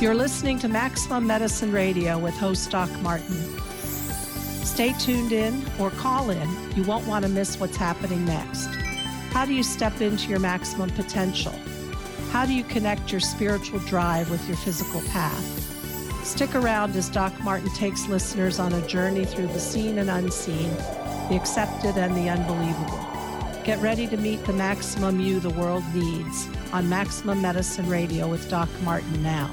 You're listening to Maximum Medicine Radio with host Doc Martin. Stay tuned in or call in. You won't want to miss what's happening next. How do you step into your maximum potential? How do you connect your spiritual drive with your physical path? Stick around as Doc Martin takes listeners on a journey through the seen and unseen, the accepted and the unbelievable. Get ready to meet the maximum you the world needs on Maximum Medicine Radio with Doc Martin now.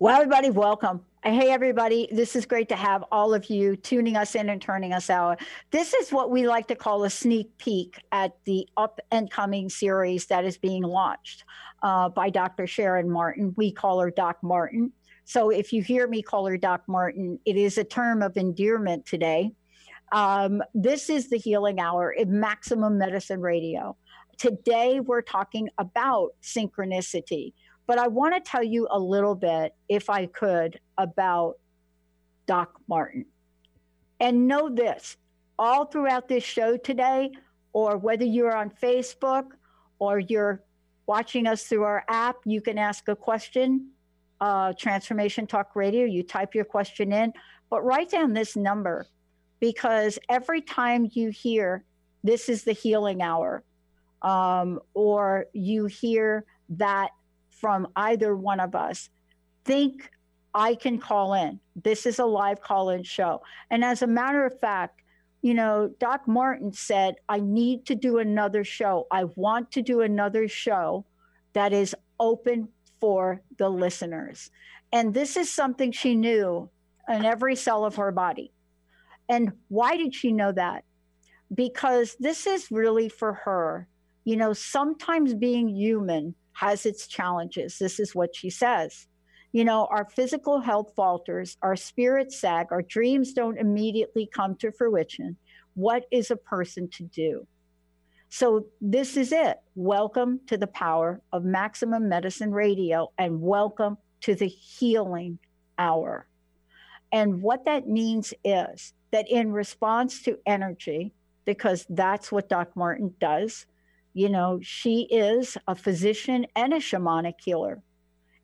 Well, everybody, welcome. Hey, everybody. This is great to have all of you tuning us in and turning us out. This is what we like to call a sneak peek at the up and coming series that is being launched uh, by Dr. Sharon Martin. We call her Doc Martin. So if you hear me call her Doc Martin, it is a term of endearment today. Um, this is the Healing Hour in Maximum Medicine Radio. Today, we're talking about synchronicity but I want to tell you a little bit, if I could, about Doc Martin. And know this all throughout this show today, or whether you're on Facebook or you're watching us through our app, you can ask a question. Uh, Transformation Talk Radio, you type your question in, but write down this number because every time you hear this is the healing hour, um, or you hear that from either one of us, think I can call in. This is a live call in show. And as a matter of fact, you know, Doc Martin said, I need to do another show. I want to do another show that is open for the listeners. And this is something she knew in every cell of her body. And why did she know that? Because this is really for her. You know, sometimes being human has its challenges. This is what she says. You know, our physical health falters, our spirits sag, our dreams don't immediately come to fruition. What is a person to do? So, this is it. Welcome to the power of Maximum Medicine Radio and welcome to the healing hour. And what that means is that in response to energy, because that's what Doc Martin does, you know, she is a physician and a shamanic healer.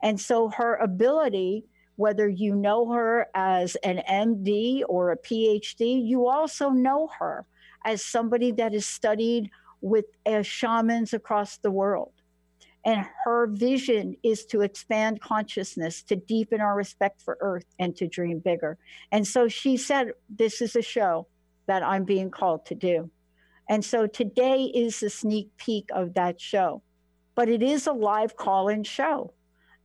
And so her ability, whether you know her as an MD or a PhD, you also know her as somebody that has studied with uh, shamans across the world. And her vision is to expand consciousness, to deepen our respect for Earth, and to dream bigger. And so she said, This is a show that I'm being called to do. And so today is the sneak peek of that show. But it is a live call in show.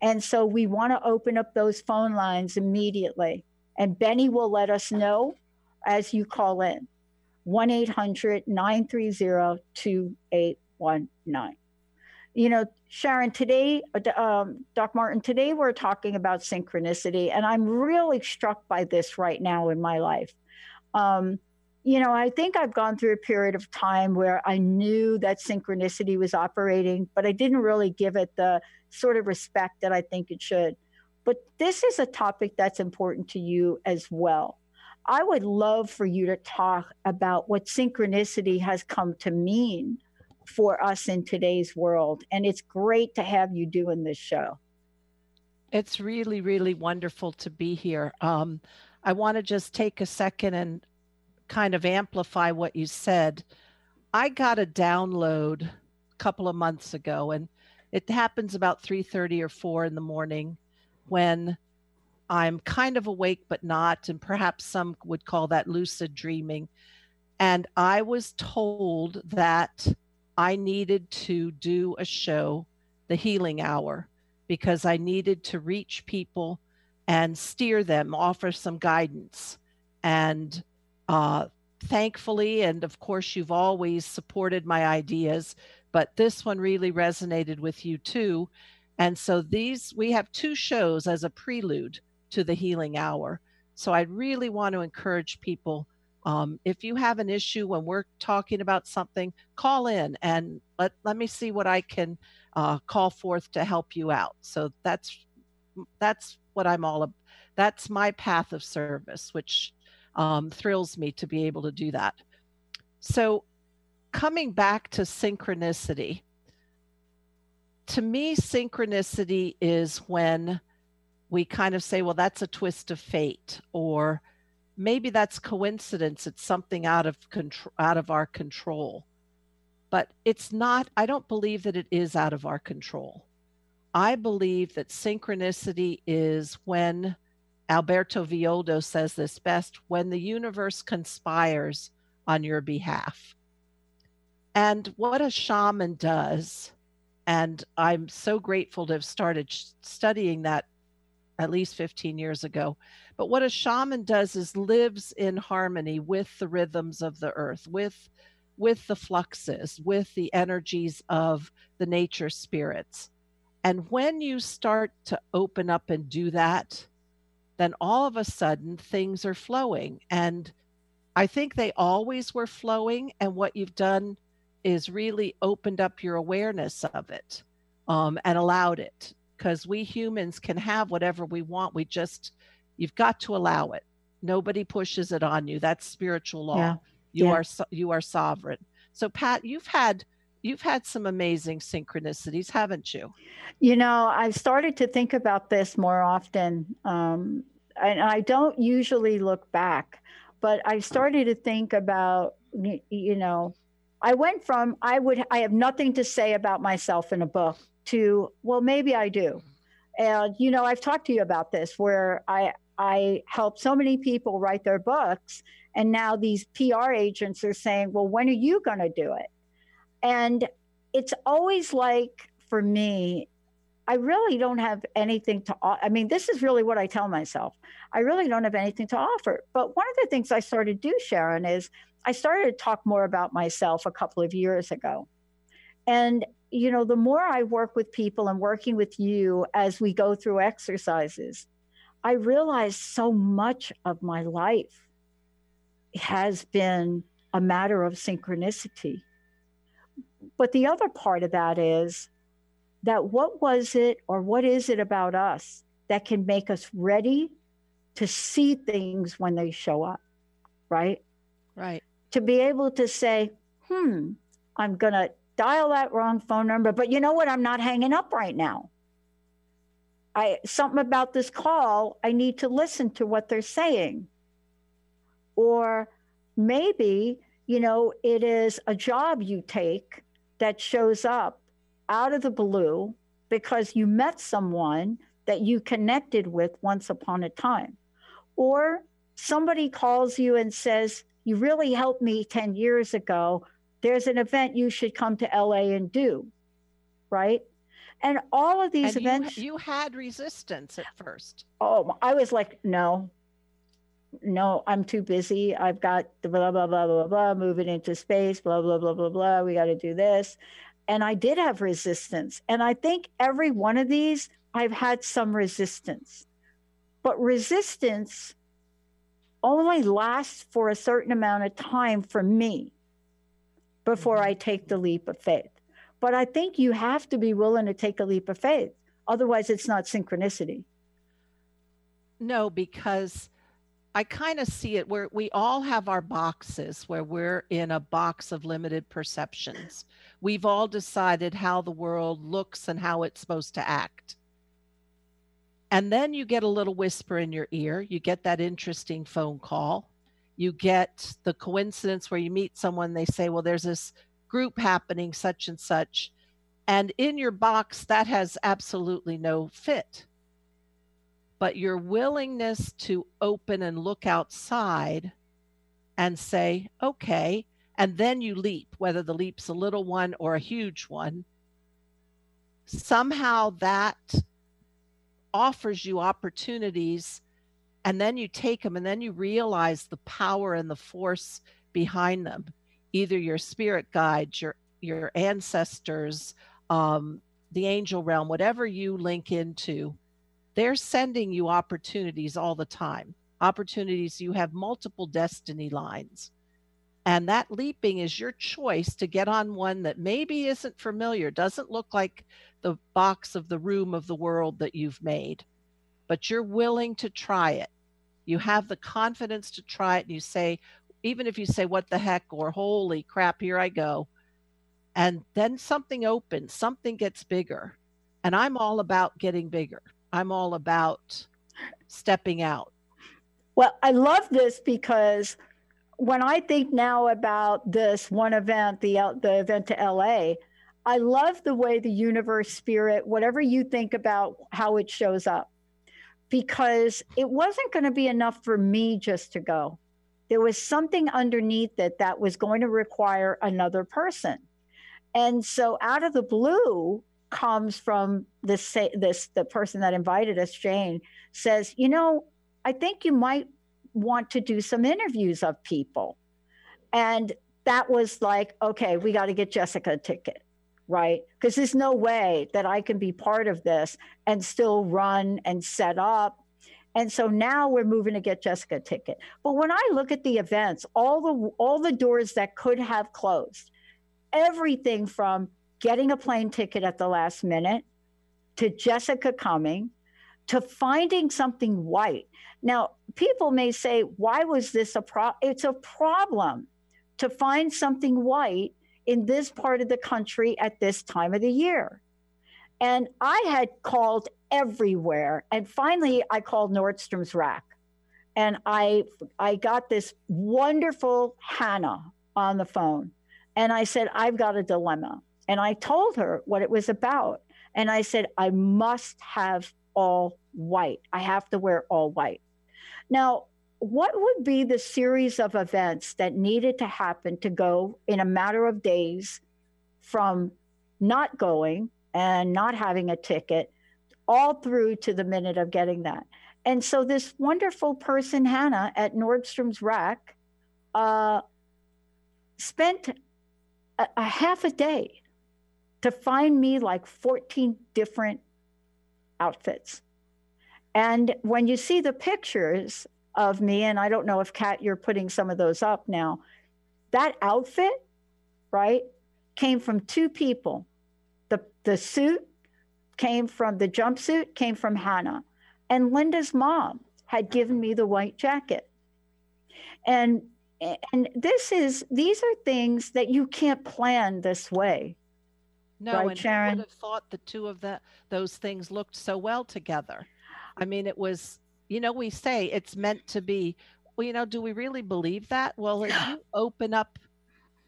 And so we want to open up those phone lines immediately. And Benny will let us know as you call in 1 800 930 2819. You know, Sharon, today, um, Doc Martin, today we're talking about synchronicity. And I'm really struck by this right now in my life. Um, you know, I think I've gone through a period of time where I knew that synchronicity was operating, but I didn't really give it the sort of respect that I think it should. But this is a topic that's important to you as well. I would love for you to talk about what synchronicity has come to mean for us in today's world. And it's great to have you doing this show. It's really, really wonderful to be here. Um, I want to just take a second and kind of amplify what you said. I got a download a couple of months ago and it happens about 3:30 or 4 in the morning when I'm kind of awake but not and perhaps some would call that lucid dreaming and I was told that I needed to do a show the healing hour because I needed to reach people and steer them offer some guidance and uh, thankfully, and of course, you've always supported my ideas, but this one really resonated with you too. And so these, we have two shows as a prelude to the healing hour. So I really want to encourage people um, if you have an issue when we're talking about something, call in and let, let me see what I can uh, call forth to help you out. So that's that's what I'm all about. That's my path of service, which um, thrills me to be able to do that. So, coming back to synchronicity, to me, synchronicity is when we kind of say, well, that's a twist of fate, or maybe that's coincidence. It's something out of control, out of our control. But it's not, I don't believe that it is out of our control. I believe that synchronicity is when Alberto Villoldo says this best when the universe conspires on your behalf. And what a shaman does, and I'm so grateful to have started studying that at least 15 years ago. But what a shaman does is lives in harmony with the rhythms of the earth, with with the fluxes, with the energies of the nature spirits. And when you start to open up and do that, then all of a sudden things are flowing. And I think they always were flowing. And what you've done is really opened up your awareness of it um, and allowed it. Because we humans can have whatever we want. We just, you've got to allow it. Nobody pushes it on you. That's spiritual law. Yeah. You yeah. are you are sovereign. So Pat, you've had you've had some amazing synchronicities, haven't you? You know, I've started to think about this more often, um, and I don't usually look back, but I started to think about you know, I went from I would I have nothing to say about myself in a book to well maybe I do, and you know I've talked to you about this where I I help so many people write their books and now these PR agents are saying, well, when are you going to do it? And it's always like, for me, I really don't have anything to. I mean, this is really what I tell myself. I really don't have anything to offer. But one of the things I started to do, Sharon, is I started to talk more about myself a couple of years ago. And, you know, the more I work with people and working with you as we go through exercises, I realize so much of my life has been a matter of synchronicity. But the other part of that is that what was it or what is it about us that can make us ready to see things when they show up, right? Right. To be able to say, hmm, I'm going to dial that wrong phone number, but you know what? I'm not hanging up right now. I something about this call, I need to listen to what they're saying. Or maybe, you know, it is a job you take that shows up out of the blue because you met someone that you connected with once upon a time. Or somebody calls you and says, You really helped me 10 years ago. There's an event you should come to LA and do. Right. And all of these and events. You, you had resistance at first. Oh, I was like, No, no, I'm too busy. I've got the blah, blah, blah, blah, blah, moving into space, blah, blah, blah, blah, blah. We got to do this. And I did have resistance. And I think every one of these, I've had some resistance. But resistance only lasts for a certain amount of time for me before I take the leap of faith. But I think you have to be willing to take a leap of faith. Otherwise, it's not synchronicity. No, because I kind of see it where we all have our boxes where we're in a box of limited perceptions. We've all decided how the world looks and how it's supposed to act. And then you get a little whisper in your ear. You get that interesting phone call. You get the coincidence where you meet someone, they say, Well, there's this group happening, such and such. And in your box, that has absolutely no fit but your willingness to open and look outside and say, okay, and then you leap, whether the leap's a little one or a huge one, somehow that offers you opportunities and then you take them and then you realize the power and the force behind them. Either your spirit guides your your ancestors um, the angel realm whatever you link into they're sending you opportunities all the time. Opportunities, you have multiple destiny lines. And that leaping is your choice to get on one that maybe isn't familiar, doesn't look like the box of the room of the world that you've made, but you're willing to try it. You have the confidence to try it and you say, even if you say, what the heck, or holy crap, here I go. And then something opens, something gets bigger. And I'm all about getting bigger. I'm all about stepping out. Well, I love this because when I think now about this one event, the uh, the event to LA, I love the way the universe spirit, whatever you think about how it shows up, because it wasn't going to be enough for me just to go. There was something underneath it that was going to require another person. And so out of the blue comes from this this the person that invited us, Jane, says, "You know, I think you might want to do some interviews of people." And that was like, okay, we got to get Jessica a ticket right? Because there's no way that I can be part of this and still run and set up. And so now we're moving to get Jessica a ticket. But when I look at the events, all the all the doors that could have closed, everything from getting a plane ticket at the last minute to Jessica coming to finding something white. Now, people may say, why was this a problem? It's a problem to find something white in this part of the country at this time of the year. And I had called everywhere. And finally, I called Nordstrom's Rack. And I, I got this wonderful Hannah on the phone. And I said, I've got a dilemma. And I told her what it was about. And I said, I must have all white. I have to wear all white. Now, what would be the series of events that needed to happen to go in a matter of days from not going and not having a ticket all through to the minute of getting that? And so this wonderful person, Hannah, at Nordstrom's Rack, uh, spent a, a half a day to find me like 14 different outfits. And when you see the pictures of me, and I don't know if Kat, you're putting some of those up now. That outfit, right, came from two people. The the suit came from the jumpsuit came from Hannah, and Linda's mom had given me the white jacket. And and this is these are things that you can't plan this way. No, right, and Sharon? would have thought the two of the, those things looked so well together. I mean, it was you know, we say it's meant to be. Well, you know, do we really believe that? Well, if you open up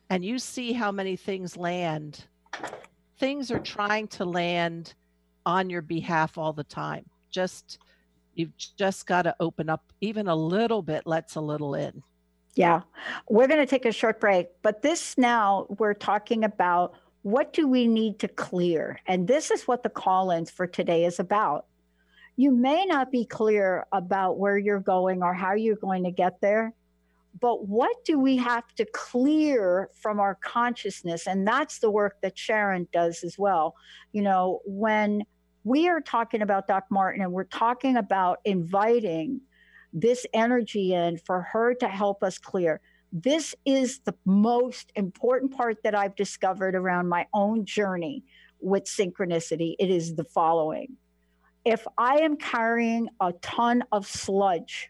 and you see how many things land, things are trying to land on your behalf all the time. Just you've just got to open up even a little bit lets a little in. Yeah. We're going to take a short break, but this now we're talking about what do we need to clear? And this is what the call ins for today is about. You may not be clear about where you're going or how you're going to get there but what do we have to clear from our consciousness? And that's the work that sharon does as well. You know when we are talking about doc martin and we're talking about inviting this energy in for her to help us clear this is the most important part that i've discovered around my own journey with synchronicity it is the following if I am carrying a ton of sludge,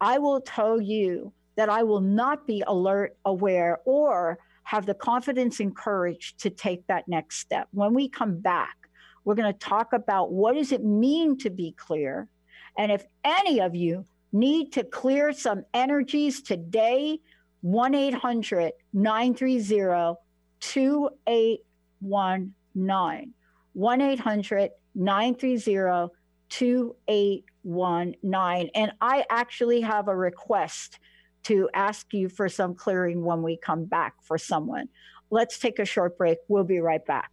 I will tell you that I will not be alert, aware, or have the confidence and courage to take that next step. When we come back, we're going to talk about what does it mean to be clear. And if any of you need to clear some energies today, 1 800 930 2819. 1 800 930 2819. And I actually have a request to ask you for some clearing when we come back for someone. Let's take a short break. We'll be right back.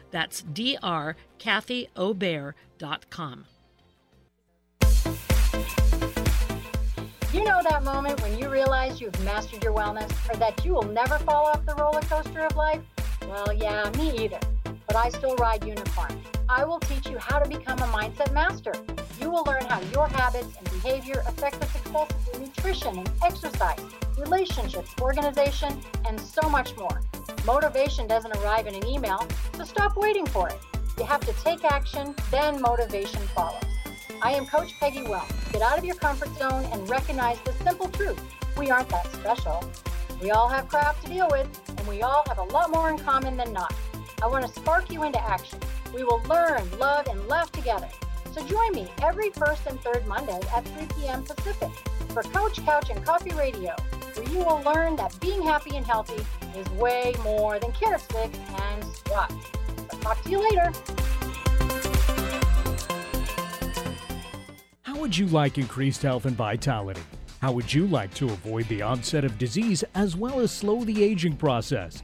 That's drkathyobear.com. You know that moment when you realize you've mastered your wellness or that you will never fall off the roller coaster of life? Well, yeah, me either. But I still ride unicorn. I will teach you how to become a mindset master. You will learn how your habits and behavior affect the success of your nutrition and exercise, relationships, organization, and so much more. Motivation doesn't arrive in an email, so stop waiting for it. You have to take action, then motivation follows. I am Coach Peggy Well. Get out of your comfort zone and recognize the simple truth. We aren't that special. We all have crap to deal with, and we all have a lot more in common than not. I want to spark you into action. We will learn, love, and laugh together. So join me every first and third Monday at 3 p.m. Pacific for Coach Couch and Coffee Radio, where you will learn that being happy and healthy is way more than carrot sticks and squats. So talk to you later. How would you like increased health and vitality? How would you like to avoid the onset of disease as well as slow the aging process?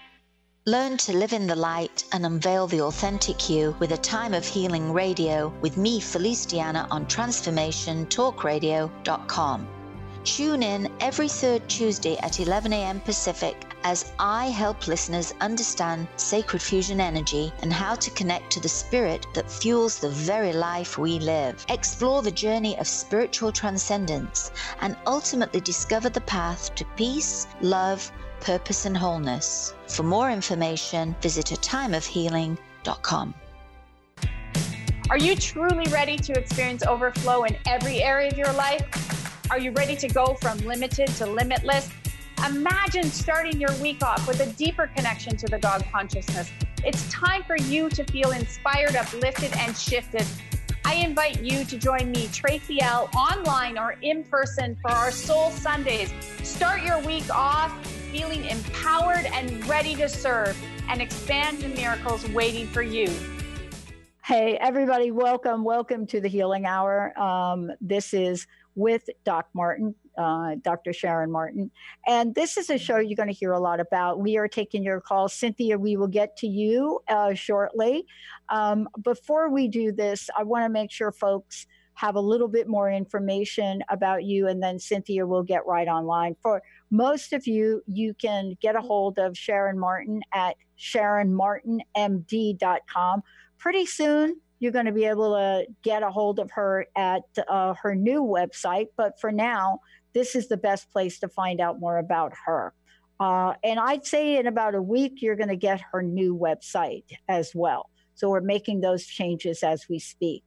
Learn to live in the light and unveil the authentic you with a time of healing radio with me, Feliciana, on transformationtalkradio.com. Tune in every third Tuesday at 11 a.m. Pacific as I help listeners understand sacred fusion energy and how to connect to the spirit that fuels the very life we live. Explore the journey of spiritual transcendence and ultimately discover the path to peace, love, purpose, and wholeness. For more information, visit a timeofhealing.com. Are you truly ready to experience overflow in every area of your life? Are you ready to go from limited to limitless? Imagine starting your week off with a deeper connection to the God consciousness. It's time for you to feel inspired, uplifted, and shifted. I invite you to join me, Tracy L, online or in person for our Soul Sundays. Start your week off feeling empowered and ready to serve and expand the miracles waiting for you. Hey, everybody, welcome. Welcome to the Healing Hour. Um, this is with Doc Martin, uh, Dr. Sharon Martin. And this is a show you're going to hear a lot about. We are taking your calls. Cynthia, we will get to you uh, shortly. Um, before we do this, I want to make sure folks have a little bit more information about you, and then Cynthia will get right online. For most of you, you can get a hold of Sharon Martin at sharonmartinmd.com. Pretty soon, you're going to be able to get a hold of her at uh, her new website. But for now, this is the best place to find out more about her. Uh, and I'd say in about a week, you're going to get her new website as well. So we're making those changes as we speak.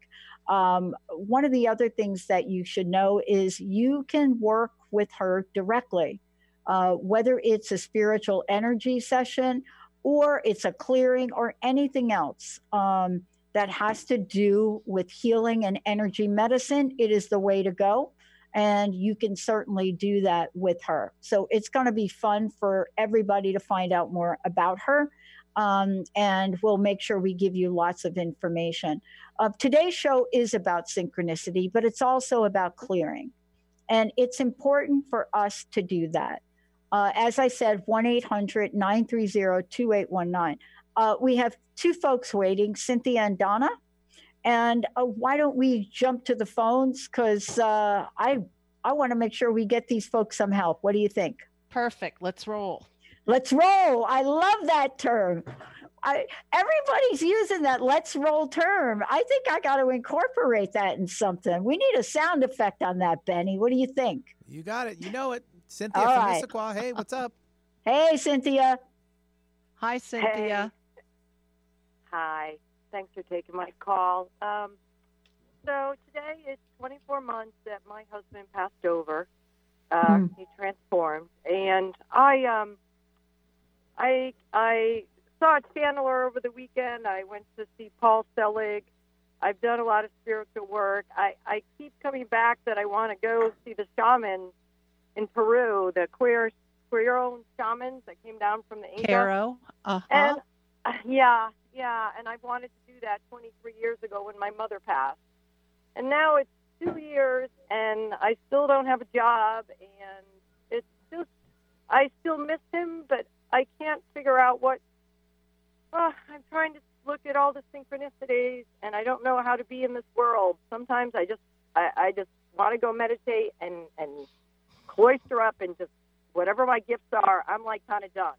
Um, one of the other things that you should know is you can work with her directly, uh, whether it's a spiritual energy session or it's a clearing or anything else. Um, that has to do with healing and energy medicine, it is the way to go. And you can certainly do that with her. So it's going to be fun for everybody to find out more about her. Um, and we'll make sure we give you lots of information. Uh, today's show is about synchronicity, but it's also about clearing. And it's important for us to do that. Uh, as I said, 1 800 930 2819. Uh, we have two folks waiting, Cynthia and Donna. And uh, why don't we jump to the phones? Because uh, I, I want to make sure we get these folks some help. What do you think? Perfect. Let's roll. Let's roll. I love that term. I, everybody's using that let's roll term. I think I got to incorporate that in something. We need a sound effect on that, Benny. What do you think? You got it. You know it. Cynthia All from right. Issaquah. Hey, what's up? Hey, Cynthia. Hi, Cynthia. Hey. Hi. Thanks for taking my call. Um, so today is 24 months that my husband passed over. Uh, mm. He transformed, and I, um, I, I saw Channeler over the weekend. I went to see Paul Selig. I've done a lot of spiritual work. I, I keep coming back that I want to go see the shamans in Peru, the Q'ero Q'ero shamans that came down from the Inca. Caro. Uh-huh. And uh, yeah, yeah, and I wanted to do that 23 years ago when my mother passed. And now it's two years, and I still don't have a job, and it's just, I still miss him, but I can't figure out what. Uh, I'm trying to look at all the synchronicities, and I don't know how to be in this world. Sometimes I just, I, I just want to go meditate and and cloister up and just whatever my gifts are. I'm like kind of done.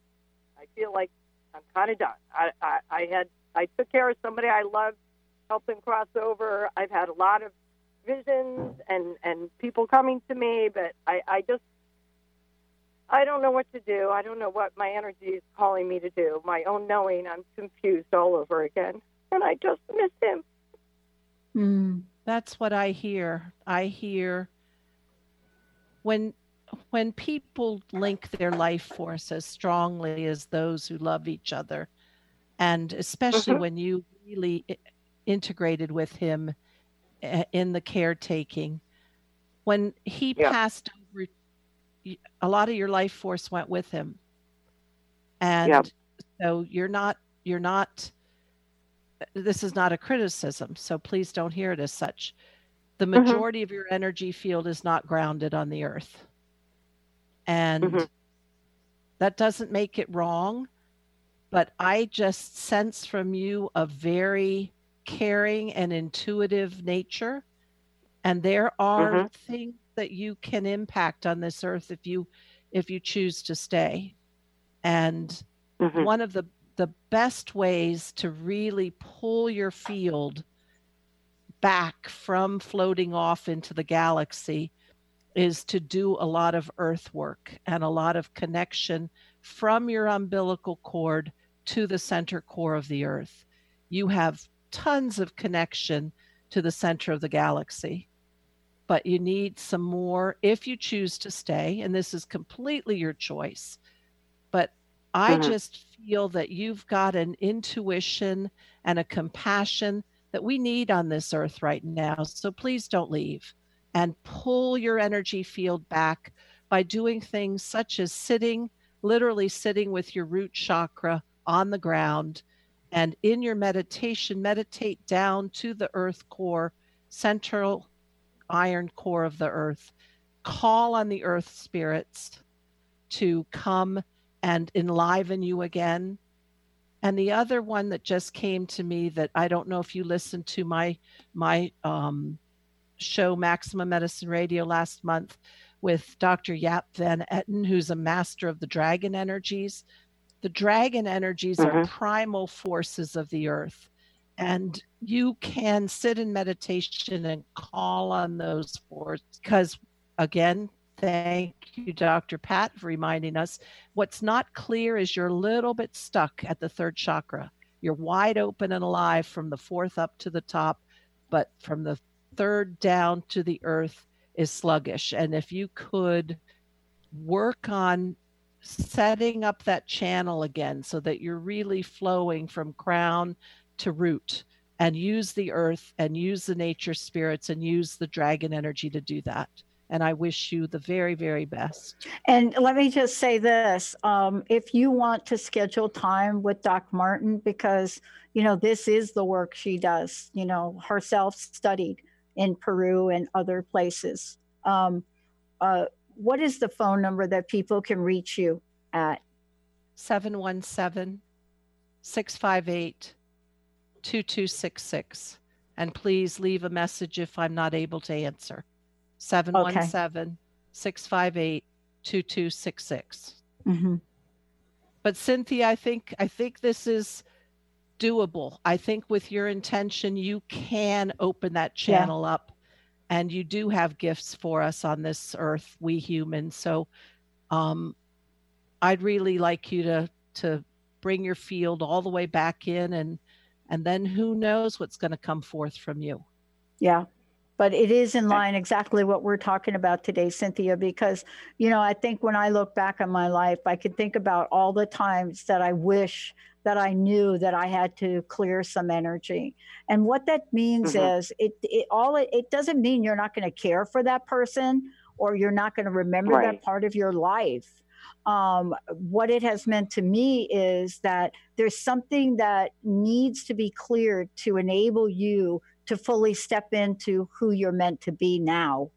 I feel like I'm kind of done. I, I I had I took care of somebody I loved, helped them cross over. I've had a lot of visions and and people coming to me, but I I just I don't know what to do. I don't know what my energy is calling me to do. My own knowing, I'm confused all over again, and I just miss him. Mm. That's what I hear. I hear when when people link their life force as strongly as those who love each other, and especially mm-hmm. when you really integrated with him eh, in the caretaking, when he yeah. passed over, a lot of your life force went with him, and yeah. so you're not you're not this is not a criticism, so please don't hear it as such. The mm-hmm. majority mm-hmm. of your energy field is not grounded on the earth. And mm-hmm. that doesn't make it wrong, but I just sense from you a very caring and intuitive nature. And there are mm-hmm. things that you can impact on this earth if you if you choose to stay. And mm-hmm. one of the the best ways to really pull your field back from floating off into the galaxy is to do a lot of earth work and a lot of connection from your umbilical cord to the center core of the earth. You have tons of connection to the center of the galaxy, but you need some more if you choose to stay, and this is completely your choice. But I mm-hmm. just feel that you've got an intuition and a compassion that we need on this earth right now. So please don't leave and pull your energy field back by doing things such as sitting, literally sitting with your root chakra on the ground. And in your meditation, meditate down to the earth core, central iron core of the earth. Call on the earth spirits to come and enliven you again. And the other one that just came to me that I don't know if you listened to my my um, show Maximum Medicine Radio last month with Dr. Jaap Van Etten, who's a master of the dragon energies. The dragon energies mm-hmm. are primal forces of the earth. And you can sit in meditation and call on those forces because, again, Thank you, Dr. Pat, for reminding us. What's not clear is you're a little bit stuck at the third chakra. You're wide open and alive from the fourth up to the top, but from the third down to the earth is sluggish. And if you could work on setting up that channel again so that you're really flowing from crown to root and use the earth and use the nature spirits and use the dragon energy to do that and I wish you the very, very best. And let me just say this um, if you want to schedule time with Doc Martin, because, you know, this is the work she does, you know, herself studied in Peru and other places. Um, uh, what is the phone number that people can reach you at? 717 658 2266. And please leave a message if I'm not able to answer. 717 658 2266. Mm-hmm. But Cynthia, I think I think this is doable. I think with your intention, you can open that channel yeah. up, and you do have gifts for us on this earth, we humans. So, um, I'd really like you to to bring your field all the way back in, and and then who knows what's going to come forth from you. Yeah, but it is in line exactly what we're talking about today cynthia because you know i think when i look back on my life i can think about all the times that i wish that i knew that i had to clear some energy and what that means mm-hmm. is it, it all it, it doesn't mean you're not going to care for that person or you're not going to remember right. that part of your life um, what it has meant to me is that there's something that needs to be cleared to enable you to fully step into who you're meant to be now,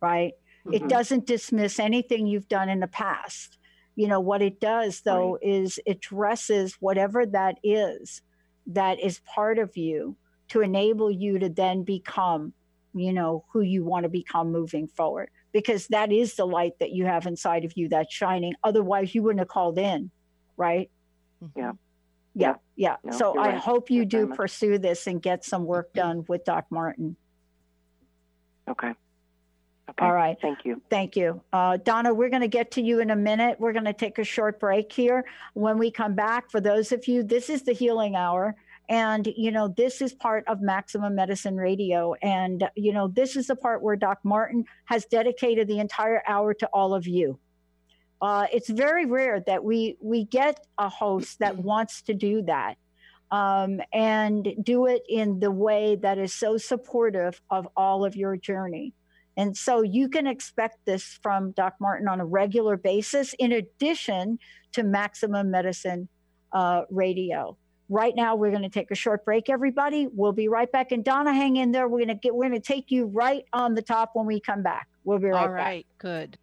right? Mm-hmm. It doesn't dismiss anything you've done in the past. You know, what it does though right. is it addresses whatever that is that is part of you to enable you to then become, you know, who you want to become moving forward because that is the light that you have inside of you that's shining. Otherwise, you wouldn't have called in, right? Yeah. Yeah. Yeah. No, so I right. hope you do pursue this and get some work done with Doc Martin. Okay. Okay. All right. Thank you. Thank you. Uh, Donna, we're going to get to you in a minute. We're going to take a short break here. When we come back, for those of you, this is the healing hour. And, you know, this is part of Maximum Medicine Radio. And, you know, this is the part where Doc Martin has dedicated the entire hour to all of you. Uh, it's very rare that we we get a host that wants to do that um, and do it in the way that is so supportive of all of your journey. And so you can expect this from Doc Martin on a regular basis, in addition to Maximum Medicine uh, Radio. Right now, we're going to take a short break, everybody. We'll be right back. And Donna, hang in there. We're going to get. We're going to take you right on the top when we come back. We'll be right All back. right. Good.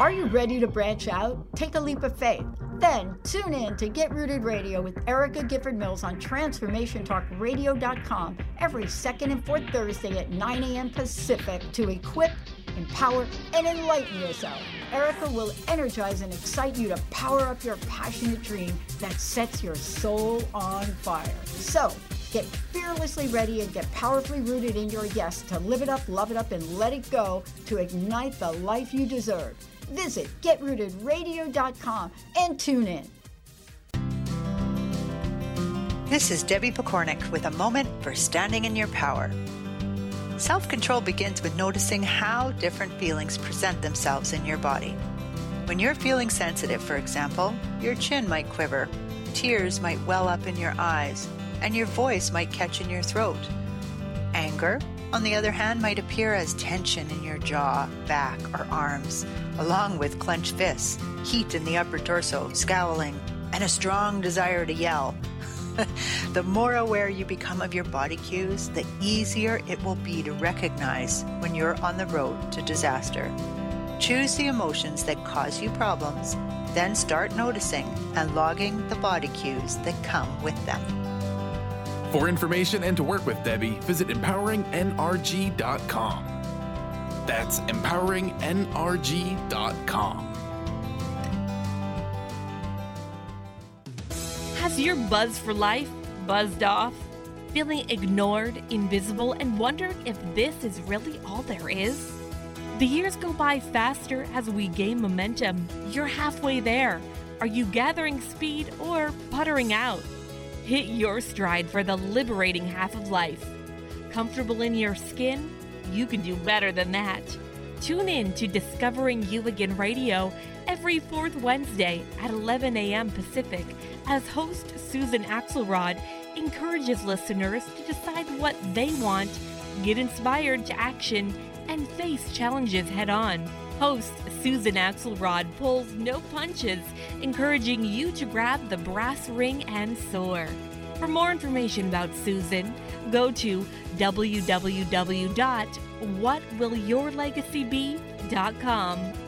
Are you ready to branch out? Take a leap of faith. Then tune in to Get Rooted Radio with Erica Gifford Mills on TransformationTalkRadio.com every second and fourth Thursday at 9 a.m. Pacific to equip empower, and enlighten yourself. Erica will energize and excite you to power up your passionate dream that sets your soul on fire. So, get fearlessly ready and get powerfully rooted in your yes to live it up, love it up, and let it go to ignite the life you deserve. Visit getrootedradio.com and tune in. This is Debbie Pokornik with a moment for standing in your power. Self control begins with noticing how different feelings present themselves in your body. When you're feeling sensitive, for example, your chin might quiver, tears might well up in your eyes, and your voice might catch in your throat. Anger, on the other hand, might appear as tension in your jaw, back, or arms, along with clenched fists, heat in the upper torso, scowling, and a strong desire to yell. the more aware you become of your body cues, the easier it will be to recognize when you're on the road to disaster. Choose the emotions that cause you problems, then start noticing and logging the body cues that come with them. For information and to work with Debbie, visit empoweringnrg.com. That's empoweringnrg.com. Has your buzz for life buzzed off? Feeling ignored, invisible, and wondering if this is really all there is? The years go by faster as we gain momentum. You're halfway there. Are you gathering speed or puttering out? Hit your stride for the liberating half of life. Comfortable in your skin? You can do better than that. Tune in to Discovering You Again Radio every fourth Wednesday at 11 a.m. Pacific as host Susan Axelrod encourages listeners to decide what they want, get inspired to action, and face challenges head on. Host Susan Axelrod pulls no punches, encouraging you to grab the brass ring and soar. For more information about Susan, go to www.whatwillyourlegacybe.com.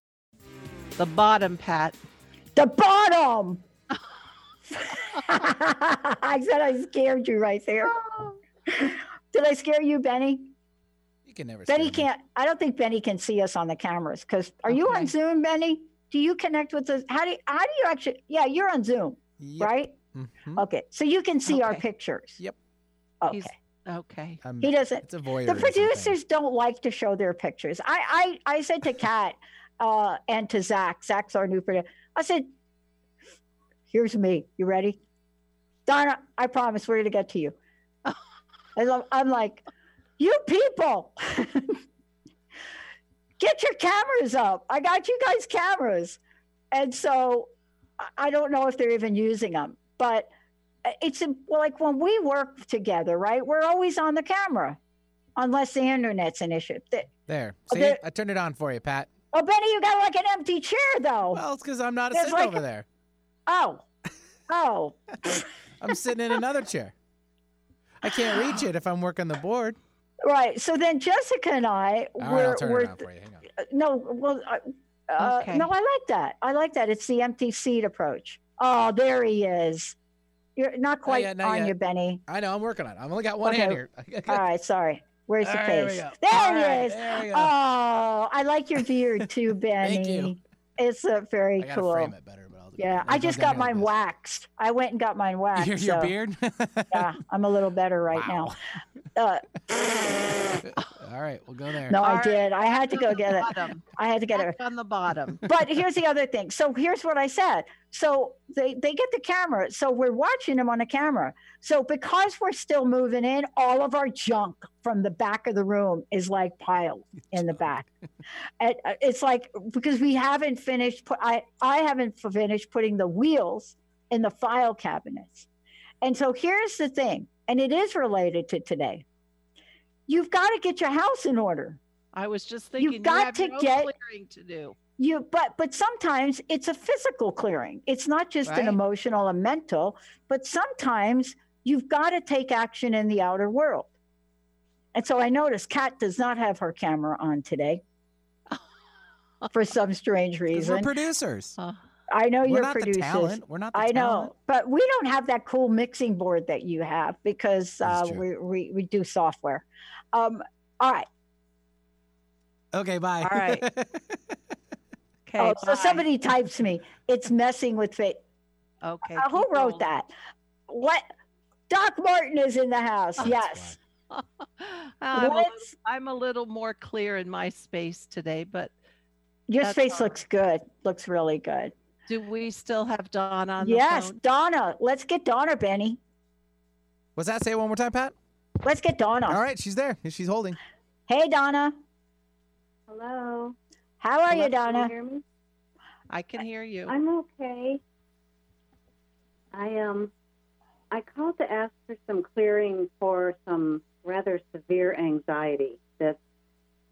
The bottom, Pat. The bottom. I said I scared you right there. Did I scare you, Benny? You can never. Benny can't. Me. I don't think Benny can see us on the cameras because are okay. you on Zoom, Benny? Do you connect with us? How do you, how do you actually? Yeah, you're on Zoom, yep. right? Mm-hmm. Okay, so you can see okay. our pictures. Yep. Okay. He's, Okay. Um, he doesn't. It's a voyeur. The producers don't like to show their pictures. I I, I said to Kat uh, and to Zach, Zach's our new producer. I said, "Here's me. You ready, Donna? I promise we're gonna get to you." I'm like, "You people." Get your cameras up. I got you guys cameras. And so I don't know if they're even using them, but it's like when we work together, right? We're always on the camera, unless the internet's an issue. There, see, I turned it on for you, Pat. Oh, Benny, you got like an empty chair, though. Well, it's because I'm not sitting like, over there. Oh, oh. I'm sitting in another chair. I can't reach it if I'm working the board. Right. So then Jessica and I All were. Right, I'll turn were, it on for you. Hang on. No, well, uh, okay. no, I like that. I like that. It's the empty seat approach. Oh, there he is. You're not quite not yet, not on yet. you, Benny. I know. I'm working on it. I've only got one okay. hand here. All right. Sorry. Where's the face? There, he right, is. There oh, I like your beard too, Benny. Thank you. It's uh, very cool. Frame it better, but I'll yeah, I just got mine waxed. I went and got mine waxed. Your, your so, beard? yeah, I'm a little better right wow. now. Uh, All right, we'll go there. No, All I right. did. I had to go get it. I had to get it on the bottom. But here's the other thing. So here's what I said. So they they get the camera. So we're watching them on the camera. So because we're still moving in, all of our junk from the back of the room is like piled in the back. and uh, it's like because we haven't finished. Put I I haven't finished putting the wheels in the file cabinets. And so here's the thing, and it is related to today you've got to get your house in order. I was just thinking you've got you to no get clearing to do. You but but sometimes it's a physical clearing. It's not just right. an emotional and mental, but sometimes you've got to take action in the outer world. And so I noticed Kat does not have her camera on today for some strange reason. We're producers. Uh, I know we're you're not producers. The talent. We're not. I know, talent. but we don't have that cool mixing board that you have because uh, we, we we do software. Um, all right. Okay, bye. All right. okay. Oh, so somebody types me. It's messing with fate. Okay. Uh, who wrote that? What? Doc Martin is in the house. Oh, yes. I'm, a little, I'm, a little, more clear in my space today, but your space looks good. Looks really good. Do we still have Donna on yes, Donna. Let's get Donna, Benny. What's that? Say it one more time, Pat. Let's get Donna. All right, she's there. She's holding. Hey, Donna. Hello. How are Hello, you, Donna? Can you hear me? I can hear you. I'm okay. I um, I called to ask for some clearing for some rather severe anxiety that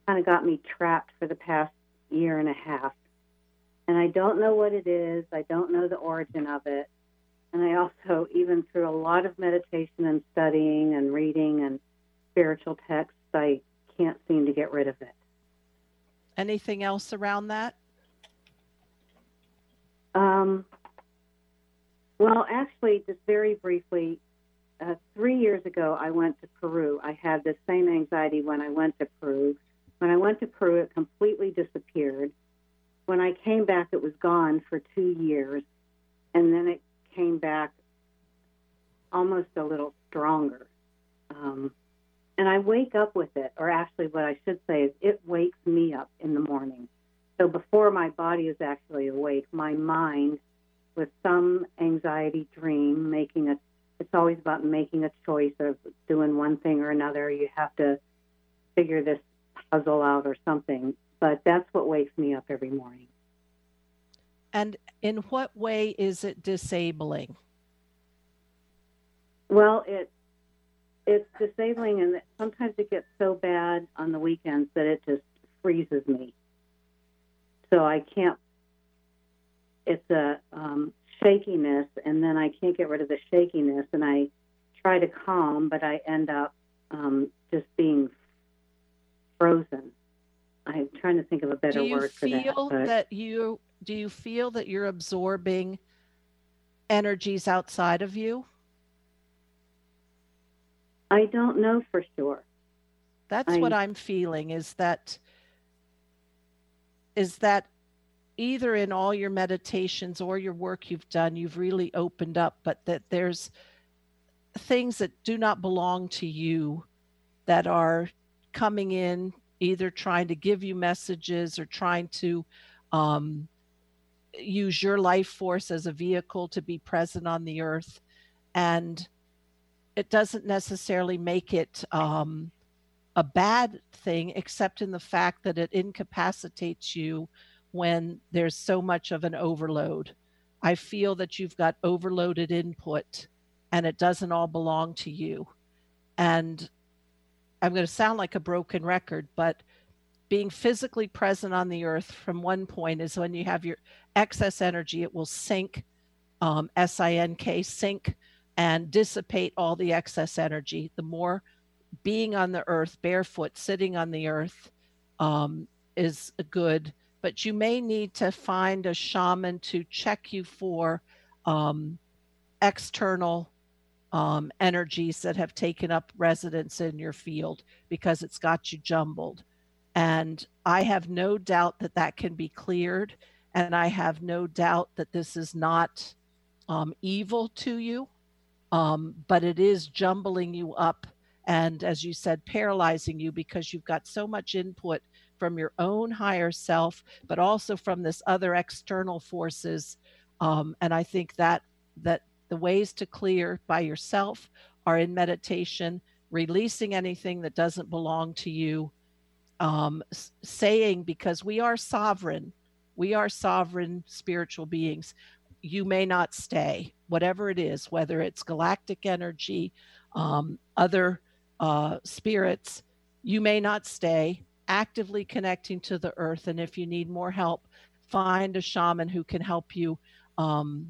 kind of got me trapped for the past year and a half. And I don't know what it is. I don't know the origin of it. And I also, even through a lot of meditation and studying and reading and spiritual texts, I can't seem to get rid of it. Anything else around that? Um, well, actually, just very briefly, uh, three years ago, I went to Peru. I had the same anxiety when I went to Peru. When I went to Peru, it completely disappeared. When I came back, it was gone for two years. And then it came back almost a little stronger. Um, and I wake up with it, or actually, what I should say is it wakes me up in the morning. So before my body is actually awake, my mind, with some anxiety dream, making a it's always about making a choice of doing one thing or another. You have to figure this puzzle out or something. But that's what wakes me up every morning. And in what way is it disabling? Well, it it's disabling, and sometimes it gets so bad on the weekends that it just freezes me. So I can't. It's a um, shakiness, and then I can't get rid of the shakiness, and I try to calm, but I end up um, just being frozen. I'm trying to think of a better word for that. Do you feel that you do you feel that you're absorbing energies outside of you? I don't know for sure. That's I, what I'm feeling is that is that either in all your meditations or your work you've done you've really opened up but that there's things that do not belong to you that are coming in, either trying to give you messages or trying to um, use your life force as a vehicle to be present on the earth. And it doesn't necessarily make it um, a bad thing, except in the fact that it incapacitates you when there's so much of an overload. I feel that you've got overloaded input and it doesn't all belong to you. And I'm going to sound like a broken record, but being physically present on the earth from one point is when you have your excess energy, it will sink, um, S I N K, sink, and dissipate all the excess energy. The more being on the earth, barefoot, sitting on the earth, um, is good. But you may need to find a shaman to check you for um, external um, energies that have taken up residence in your field because it's got you jumbled. And I have no doubt that that can be cleared. And I have no doubt that this is not um, evil to you, um, but it is jumbling you up. And as you said, paralyzing you because you've got so much input from your own higher self, but also from this other external forces. Um, and I think that that the ways to clear by yourself are in meditation, releasing anything that doesn't belong to you, um, saying, because we are sovereign, we are sovereign spiritual beings. You may not stay, whatever it is, whether it's galactic energy, um, other uh, spirits, you may not stay actively connecting to the earth. And if you need more help, find a shaman who can help you um,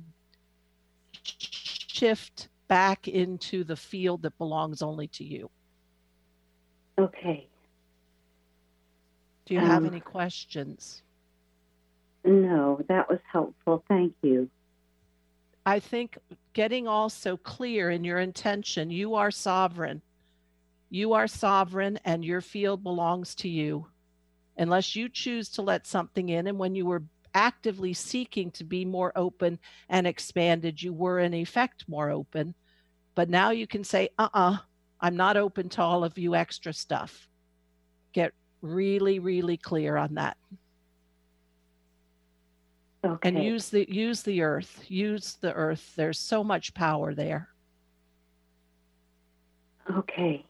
shift back into the field that belongs only to you. Okay. Do you have Um, any questions? No, that was helpful. Thank you. I think getting also clear in your intention, you are sovereign. You are sovereign and your field belongs to you. Unless you choose to let something in. And when you were actively seeking to be more open and expanded, you were in effect more open. But now you can say, uh uh-uh, uh, i am not open to all of you extra stuff. Get really, really clear on that. Okay. And use the use the earth. Use the earth. There's so much power there. Okay.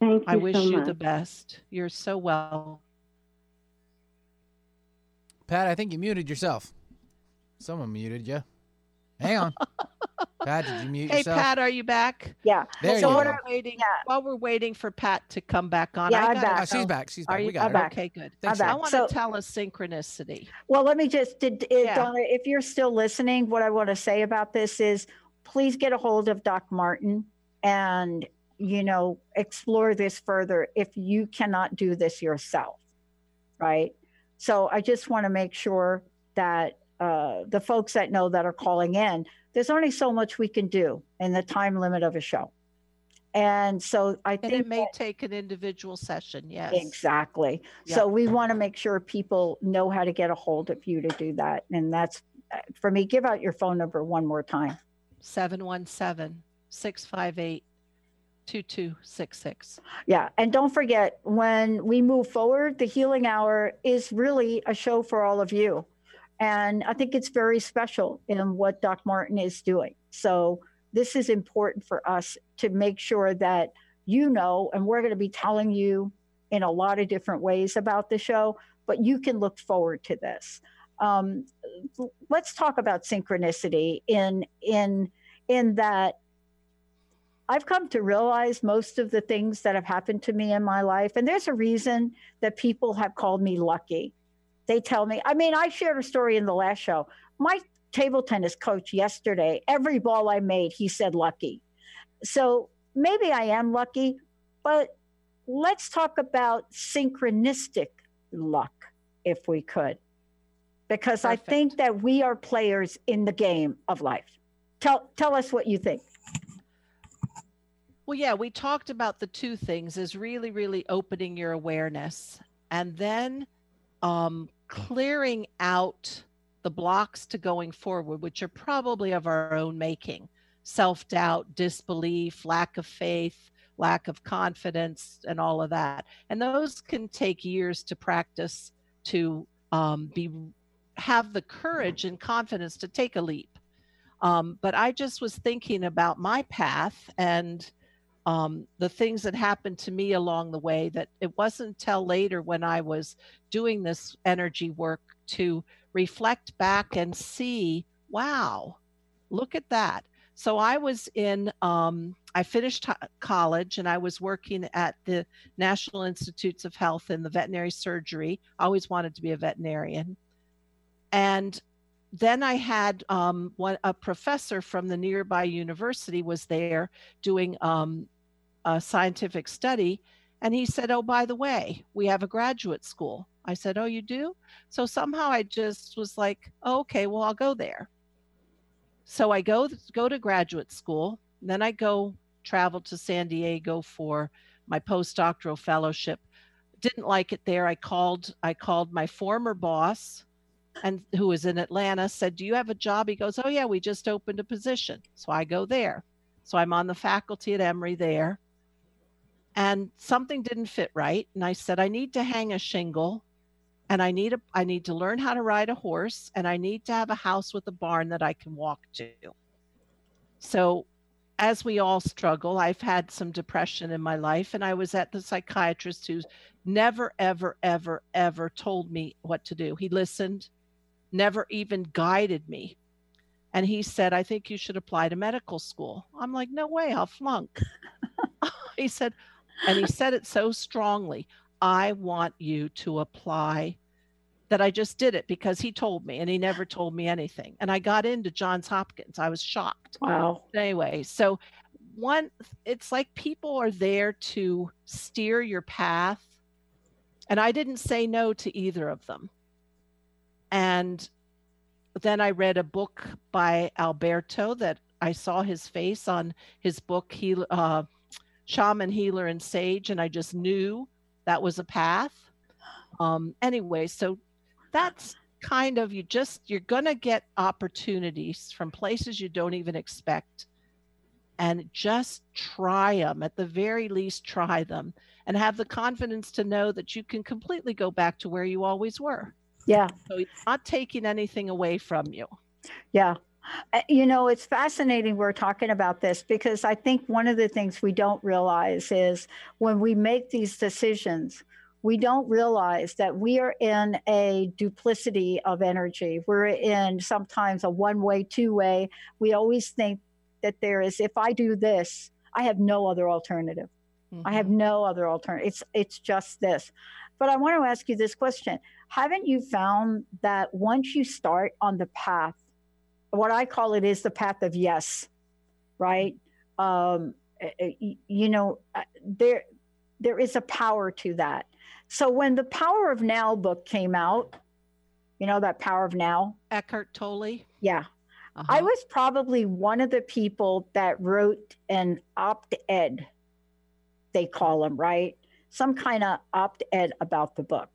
Thank you I wish so you much. the best. You're so well. Pat, I think you muted yourself. Someone muted you. Hang on. Pat, did you mute Hey yourself? Pat, are you back? Yeah. There so you while go. we're waiting, while we're waiting for Pat to come back on, Yeah, I I'm gotta back. Oh, she's back. She's Are back. you We got I'm her. back. Okay, good. Thanks, I'm I back. want So- to tell a synchronicity. Well, let me just, did, Yeah. Donna, if you're still listening, what I want to say about this is please get a hold of Doc Martin and, you know, explore this further if you cannot do this yourself. Right. So I just want to make sure that uh, the folks that know that are calling in, there's only so much we can do in the time limit of a show. And so I And think it may that- take an individual session, yes. Exactly. Yeah. So we want to make sure people know how to get a hold of you to do that. And that's uh, for me, give out your phone number one more time. 717 658 2266. Yeah. And don't forget, when we move forward, the healing hour is really a show for all of you. And I think it's very special in what Doc Martin is doing. So this is important for us to make sure that you know, and we're going to be telling you in a lot of different ways about the show, but you can look forward to this. Um, let's talk about synchronicity in in in that I've come to realize most of the things that have happened to me in my life, and there's a reason that people have called me lucky. They tell me, I mean, I shared a story in the last show. My table tennis coach yesterday, every ball I made, he said lucky. So maybe I am lucky, but let's talk about synchronistic luck, if we could, because I think that we are players in the game of life. Tell tell us what you think. Well, yeah, we talked about the two things is really, really opening your awareness and then um, clearing out the blocks to going forward, which are probably of our own making. self doubt, disbelief, lack of faith, lack of confidence, and all of that. And those can take years to practice to um, be have the courage and confidence to take a leap. Um, but I just was thinking about my path and um, the things that happened to me along the way that it wasn't until later when I was doing this energy work to reflect back and see, wow, look at that. So I was in, um, I finished college and I was working at the National Institutes of Health in the veterinary surgery. I always wanted to be a veterinarian. And then I had um, one, a professor from the nearby university was there doing um, a scientific study. And he said, Oh, by the way, we have a graduate school. I said, Oh, you do? So somehow I just was like, oh, Okay, well, I'll go there. So I go go to graduate school. Then I go travel to San Diego for my postdoctoral fellowship. Didn't like it there. I called I called my former boss and who was in Atlanta said, "Do you have a job?" He goes, "Oh yeah, we just opened a position." So I go there. So I'm on the faculty at Emory there and something didn't fit right and i said i need to hang a shingle and i need a i need to learn how to ride a horse and i need to have a house with a barn that i can walk to so as we all struggle i've had some depression in my life and i was at the psychiatrist who's never ever ever ever told me what to do he listened never even guided me and he said i think you should apply to medical school i'm like no way i'll flunk he said and he said it so strongly I want you to apply that I just did it because he told me and he never told me anything. And I got into Johns Hopkins. I was shocked. Wow. Anyway, so one, it's like people are there to steer your path. And I didn't say no to either of them. And then I read a book by Alberto that I saw his face on his book. He, uh, shaman, healer, and sage, and I just knew that was a path. Um, anyway, so that's kind of you just you're gonna get opportunities from places you don't even expect and just try them at the very least try them and have the confidence to know that you can completely go back to where you always were yeah so it's not taking anything away from you yeah uh, you know, it's fascinating we're talking about this because I think one of the things we don't realize is when we make these decisions, we don't realize that we are in a duplicity of energy. We're in sometimes a one way, two way. We always think that there is, if I do this, I have no other alternative. Mm-hmm. I have mm-hmm. no other alternative. It's, it's just this. But I want to ask you this question Haven't you found that once you start on the path what I call it is the path of yes, right? Um, eh, eh, you know, uh, there there is a power to that. So when the Power of Now book came out, you know that Power of Now, Eckhart Tolle. Yeah, uh-huh. I was probably one of the people that wrote an opt-ed. They call them right, some kind of opt-ed about the book.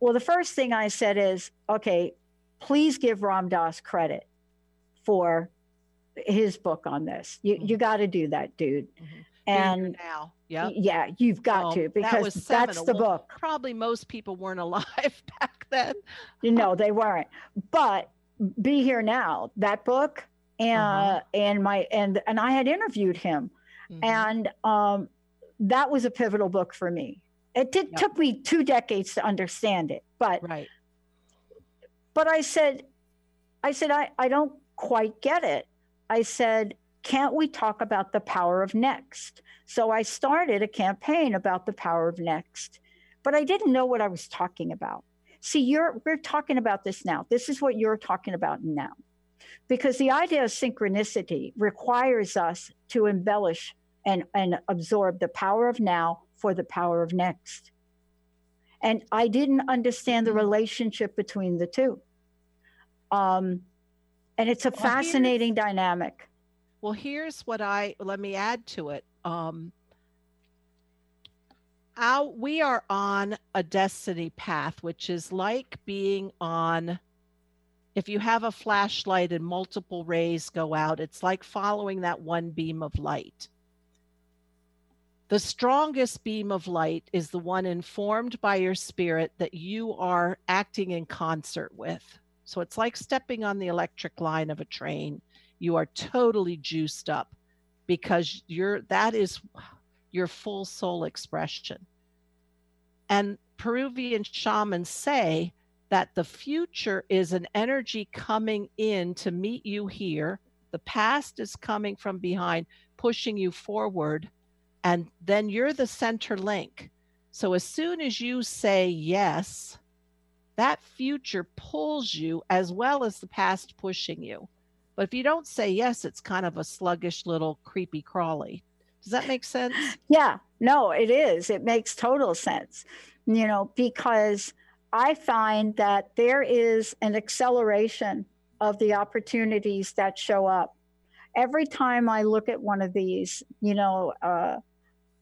Well, the first thing I said is, okay, please give Ram Dass credit for his book on this. You mm-hmm. you got to do that, dude. Mm-hmm. And now, yep. yeah, you've got to because that that's the book. Probably most people weren't alive back then. you know, they weren't. But be here now. That book and uh-huh. and my and and I had interviewed him, mm-hmm. and um, that was a pivotal book for me. It did yep. took me two decades to understand it, but right. But I said, I said I I don't quite get it. I said, can't we talk about the power of next? So I started a campaign about the power of next, but I didn't know what I was talking about. See, you're we're talking about this now. This is what you're talking about now. Because the idea of synchronicity requires us to embellish and, and absorb the power of now for the power of next. And I didn't understand the relationship between the two. Um, and it's a well, fascinating dynamic. Well, here's what I let me add to it. Um, our, we are on a destiny path, which is like being on if you have a flashlight and multiple rays go out, it's like following that one beam of light. The strongest beam of light is the one informed by your spirit that you are acting in concert with. So it's like stepping on the electric line of a train. You are totally juiced up because you're that is your full soul expression. And Peruvian shamans say that the future is an energy coming in to meet you here. The past is coming from behind, pushing you forward and then you're the center link. So as soon as you say yes, that future pulls you as well as the past pushing you. But if you don't say yes, it's kind of a sluggish little creepy crawly. Does that make sense? Yeah, no, it is. It makes total sense, you know, because I find that there is an acceleration of the opportunities that show up. Every time I look at one of these, you know, uh,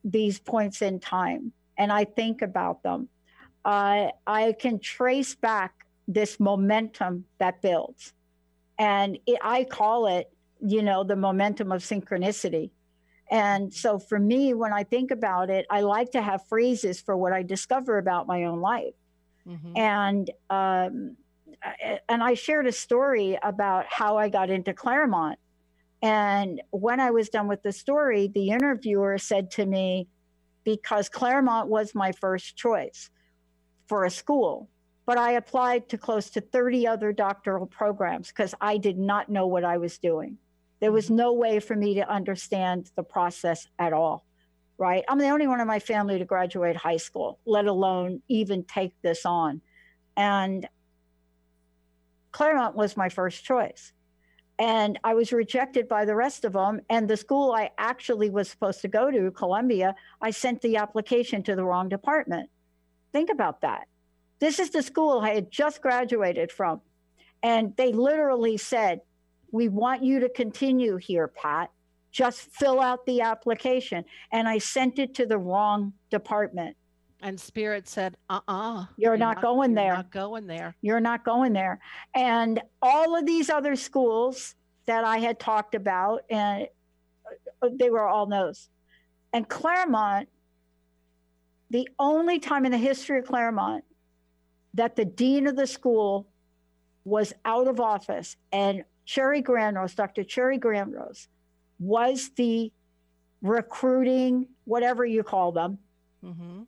these points in time and I think about them, uh, I can trace back this momentum that builds. And it, I call it, you know, the momentum of synchronicity. And so for me, when I think about it, I like to have phrases for what I discover about my own life. Mm-hmm. And um, and I shared a story about how I got into Claremont and when I was done with the story, the interviewer said to me, because Claremont was my first choice for a school, but I applied to close to 30 other doctoral programs because I did not know what I was doing. There was no way for me to understand the process at all, right? I'm the only one in my family to graduate high school, let alone even take this on. And Claremont was my first choice and I was rejected by the rest of them. And the school I actually was supposed to go to, Columbia, I sent the application to the wrong department. Think about that. This is the school I had just graduated from. And they literally said, We want you to continue here, Pat. Just fill out the application. And I sent it to the wrong department. And Spirit said, uh uh-uh, uh, you are not, not, going you're there. Not going there. You're not going there. And all of these other schools that I had talked about, and uh, they were all no's. And Claremont, the only time in the history of Claremont that the dean of the school was out of office and Cherry Grandrose, Dr. Cherry Grandrose, was the recruiting, whatever you call them, mm-hmm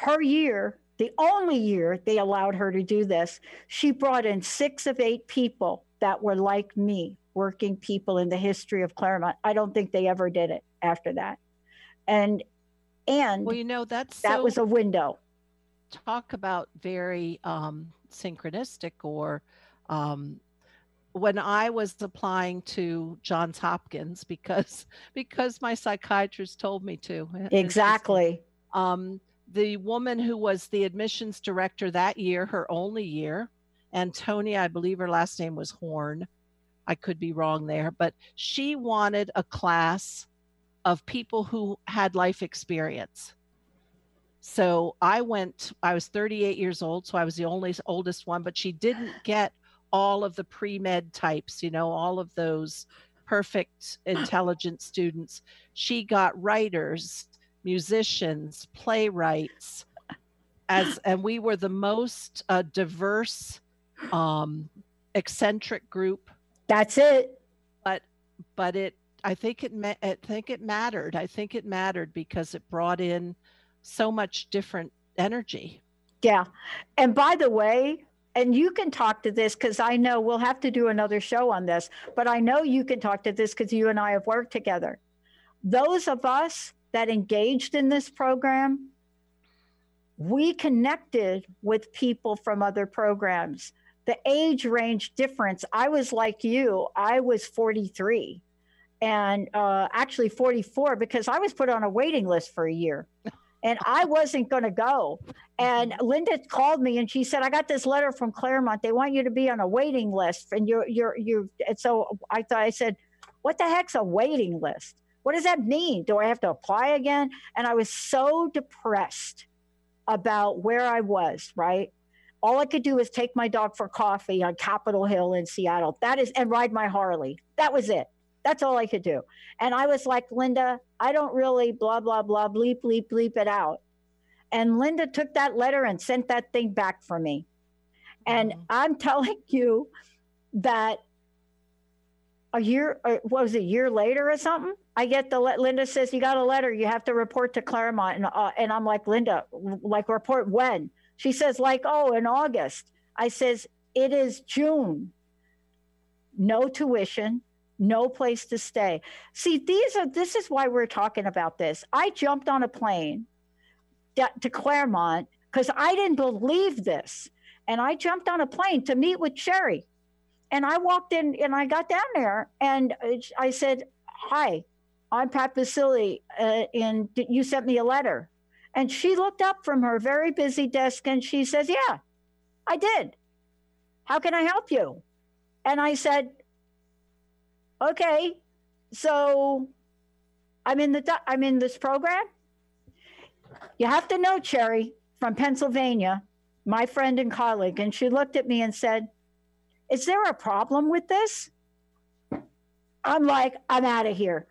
her year, the only year they allowed her to do this, she brought in six of eight people that were like me, working people in the history of Claremont. I don't think they ever did it after that. And and well, you know, that's that so, was a window. Talk about very um, synchronistic or um, when I was applying to Johns Hopkins because because my psychiatrist told me to. Exactly. Um, the woman who was the admissions director that year, her only year, Antonia, I believe her last name was Horn. I could be wrong there, but she wanted a class of people who had life experience. So I went, I was 38 years old, so I was the only oldest one, but she didn't get all of the pre med types, you know, all of those perfect, intelligent students. She got writers, musicians, playwrights, as and we were the most uh, diverse, um, eccentric group. That's it. But but it I think it ma- I think it mattered. I think it mattered because it brought in so much different energy. Yeah. And by the way, and you can talk to this because I know we'll have to do another show on this, but I know you can talk to this because you and I have worked together. Those of us that engaged in this program, we connected with people from other programs. The age range difference, I was like you, I was 43 and uh, actually 44 because I was put on a waiting list for a year and I wasn't going to go. And Linda called me and she said, I got this letter from Claremont. They want you to be on a waiting list. And you're, you're, you're, and so I thought, I said, what the heck's a waiting list? What does that mean? Do I have to apply again? And I was so depressed about where I was, right? All I could do was take my dog for coffee on Capitol Hill in Seattle. That is, and ride my Harley. That was it. That's all I could do. And I was like, Linda, I don't really blah, blah, blah, bleep, bleep, bleep it out. And Linda took that letter and sent that thing back for me. And mm-hmm. I'm telling you that a year, or what was it, a year later or something? I get the Linda says you got a letter. You have to report to Claremont, and uh, and I'm like Linda, like report when? She says like oh in August. I says it is June. No tuition, no place to stay. See, these are this is why we're talking about this. I jumped on a plane to Claremont because I didn't believe this, and I jumped on a plane to meet with Sherry. And I walked in and I got down there and I said, Hi, I'm Pat Baccili, uh, and you sent me a letter. And she looked up from her very busy desk and she says, Yeah, I did. How can I help you? And I said, Okay, so I'm in the I'm in this program. You have to know, Cherry from Pennsylvania, my friend and colleague, and she looked at me and said, is there a problem with this? I'm like, I'm out of here.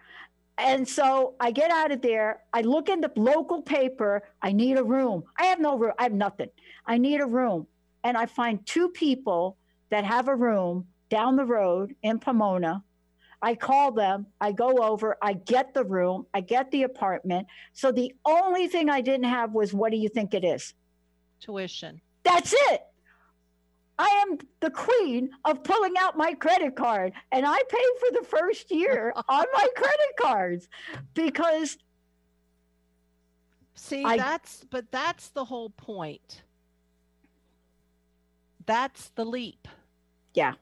And so I get out of there. I look in the local paper. I need a room. I have no room. I have nothing. I need a room. And I find two people that have a room down the road in Pomona. I call them. I go over. I get the room. I get the apartment. So the only thing I didn't have was what do you think it is? Tuition. That's it. I am the queen of pulling out my credit card and I pay for the first year on my credit cards because See, I, that's but that's the whole point. That's the leap. Yeah.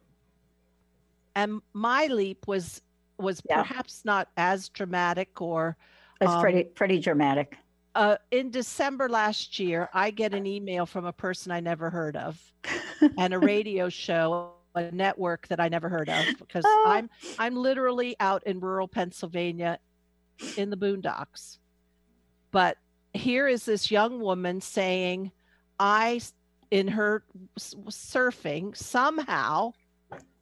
And my leap was was yeah. perhaps not as dramatic or it's um, pretty pretty dramatic. Uh, in December last year, I get an email from a person I never heard of and a radio show, a network that I never heard of because oh. I'm I'm literally out in rural Pennsylvania in the boondocks. But here is this young woman saying, I in her surfing somehow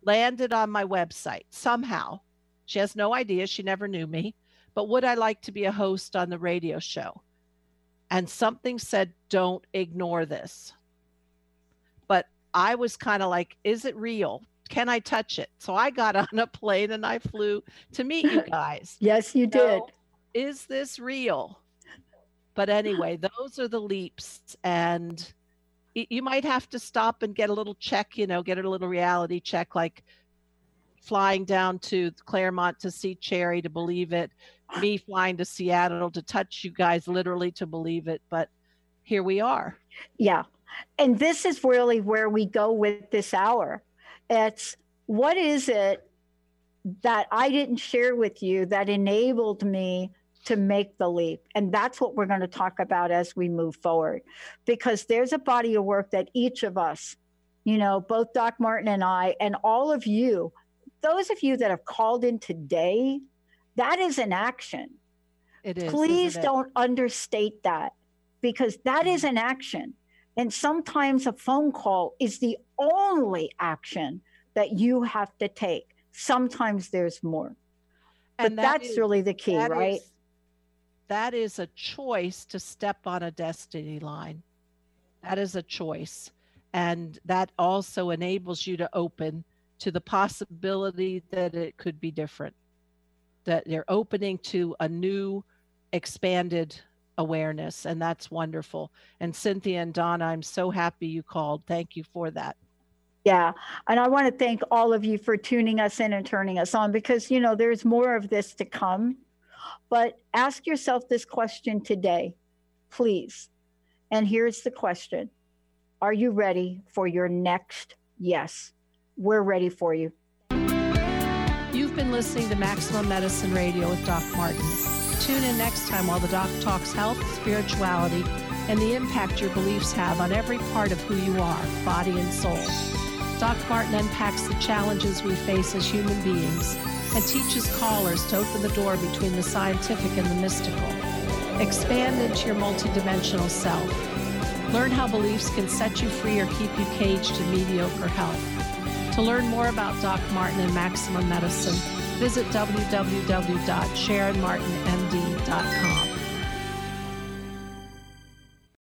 landed on my website somehow. She has no idea. She never knew me. But would I like to be a host on the radio show? And something said, don't ignore this. But I was kind of like, is it real? Can I touch it? So I got on a plane and I flew to meet you guys. yes, you did. is this real? But anyway, those are the leaps. And you might have to stop and get a little check, you know, get a little reality check, like flying down to Claremont to see Cherry to believe it, me flying to Seattle to touch you guys literally to believe it. But here we are. Yeah. And this is really where we go with this hour. It's what is it that I didn't share with you that enabled me to make the leap? And that's what we're going to talk about as we move forward. Because there's a body of work that each of us, you know, both Doc Martin and I, and all of you, those of you that have called in today that is an action. It is. Please don't understate that because that is an action. And sometimes a phone call is the only action that you have to take. Sometimes there's more. And but that that's is, really the key, right? Is, that is a choice to step on a destiny line. That is a choice. And that also enables you to open to the possibility that it could be different that they're opening to a new expanded awareness and that's wonderful. And cynthia and donna i'm so happy you called. Thank you for that. Yeah and i want to thank all of you for tuning us in and turning us on because you know there's more of this to come. But ask yourself this question today please. And here's the question. Are you ready for your next yes? We're ready for you You've been listening to Maximum Medicine Radio with Doc Martin. Tune in next time while the doc talks health, spirituality, and the impact your beliefs have on every part of who you are, body and soul. Doc Martin unpacks the challenges we face as human beings and teaches callers to open the door between the scientific and the mystical. Expand into your multidimensional self Learn how beliefs can set you free or keep you caged in mediocre health. To learn more about Doc Martin and Maximum Medicine, visit www.sharonmartinmd.com.